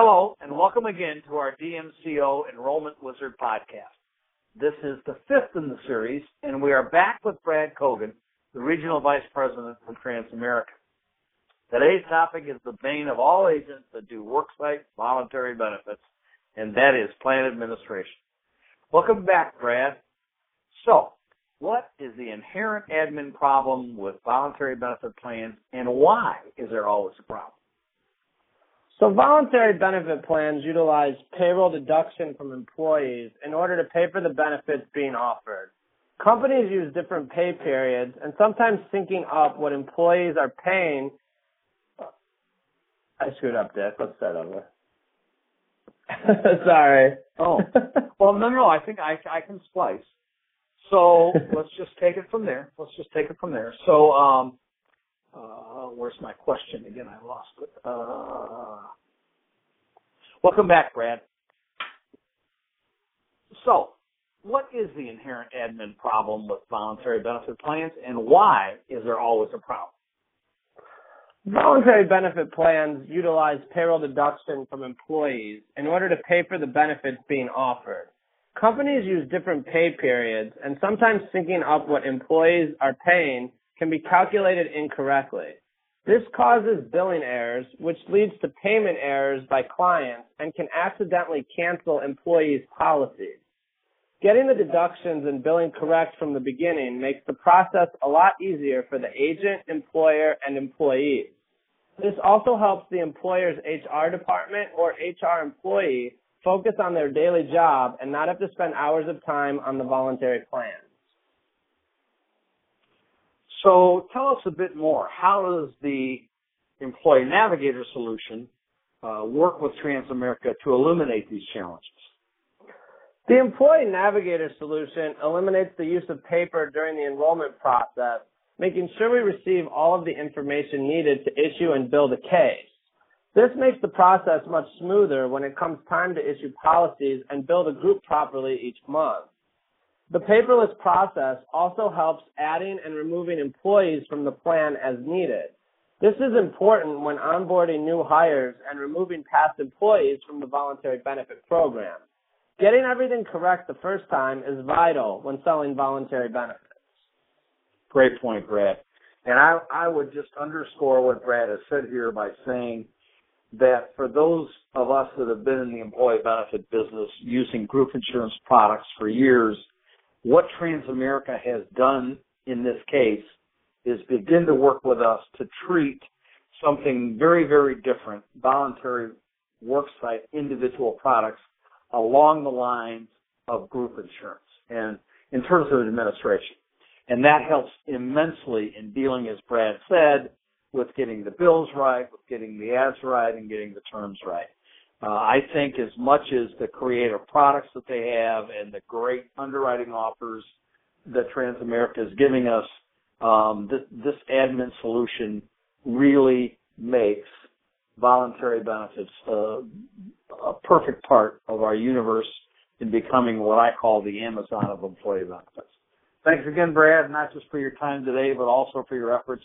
Hello, and welcome again to our DMCO Enrollment Wizard podcast. This is the fifth in the series, and we are back with Brad Kogan, the Regional Vice President for Transamerica. Today's topic is the bane of all agents that do worksite voluntary benefits, and that is plan administration. Welcome back, Brad. So, what is the inherent admin problem with voluntary benefit plans, and why is there always a problem? So voluntary benefit plans utilize payroll deduction from employees in order to pay for the benefits being offered. Companies use different pay periods and sometimes syncing up what employees are paying. I screwed up, Dick. Let's start over. Sorry. Oh. Well, no, no, I think I, I can splice. So let's just take it from there. Let's just take it from there. So, um, uh, where's my question again? I lost it. Uh, welcome back, Brad. So, what is the inherent admin problem with voluntary benefit plans, and why is there always a problem? Voluntary benefit plans utilize payroll deduction from employees in order to pay for the benefits being offered. Companies use different pay periods, and sometimes syncing up what employees are paying can be calculated incorrectly. This causes billing errors, which leads to payment errors by clients and can accidentally cancel employees' policies. Getting the deductions and billing correct from the beginning makes the process a lot easier for the agent, employer, and employees. This also helps the employer's HR department or HR employee focus on their daily job and not have to spend hours of time on the voluntary plans. So tell us a bit more. How does the Employee Navigator solution uh, work with Transamerica to eliminate these challenges? The Employee Navigator solution eliminates the use of paper during the enrollment process, making sure we receive all of the information needed to issue and build a case. This makes the process much smoother when it comes time to issue policies and build a group properly each month. The paperless process also helps adding and removing employees from the plan as needed. This is important when onboarding new hires and removing past employees from the voluntary benefit program. Getting everything correct the first time is vital when selling voluntary benefits. Great point, Brad. And I, I would just underscore what Brad has said here by saying that for those of us that have been in the employee benefit business using group insurance products for years, what Transamerica has done in this case is begin to work with us to treat something very, very different, voluntary worksite individual products along the lines of group insurance and in terms of administration. And that helps immensely in dealing, as Brad said, with getting the bills right, with getting the adds right, and getting the terms right. Uh, I think as much as the creative products that they have and the great underwriting offers that Transamerica is giving us, um, this, this admin solution really makes voluntary benefits uh, a perfect part of our universe in becoming what I call the Amazon of employee benefits. Thanks again, Brad, not just for your time today, but also for your efforts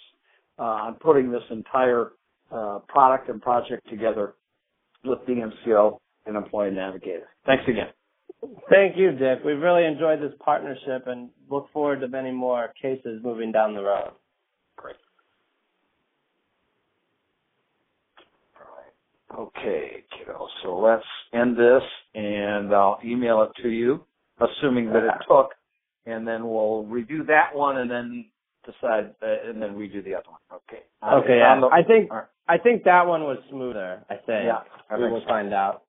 uh, on putting this entire uh, product and project together with DMCO and Employee Navigator. Thanks again. Thank you, Dick. We've really enjoyed this partnership and look forward to many more cases moving down the road. Great. All right. Okay, kiddo. So let's end this and I'll email it to you, assuming that it took, and then we'll review that one and then decide uh, and then we do the other one. Okay. Okay. Yeah. I think I think that one was smoother. I think. Yeah. I we will find out.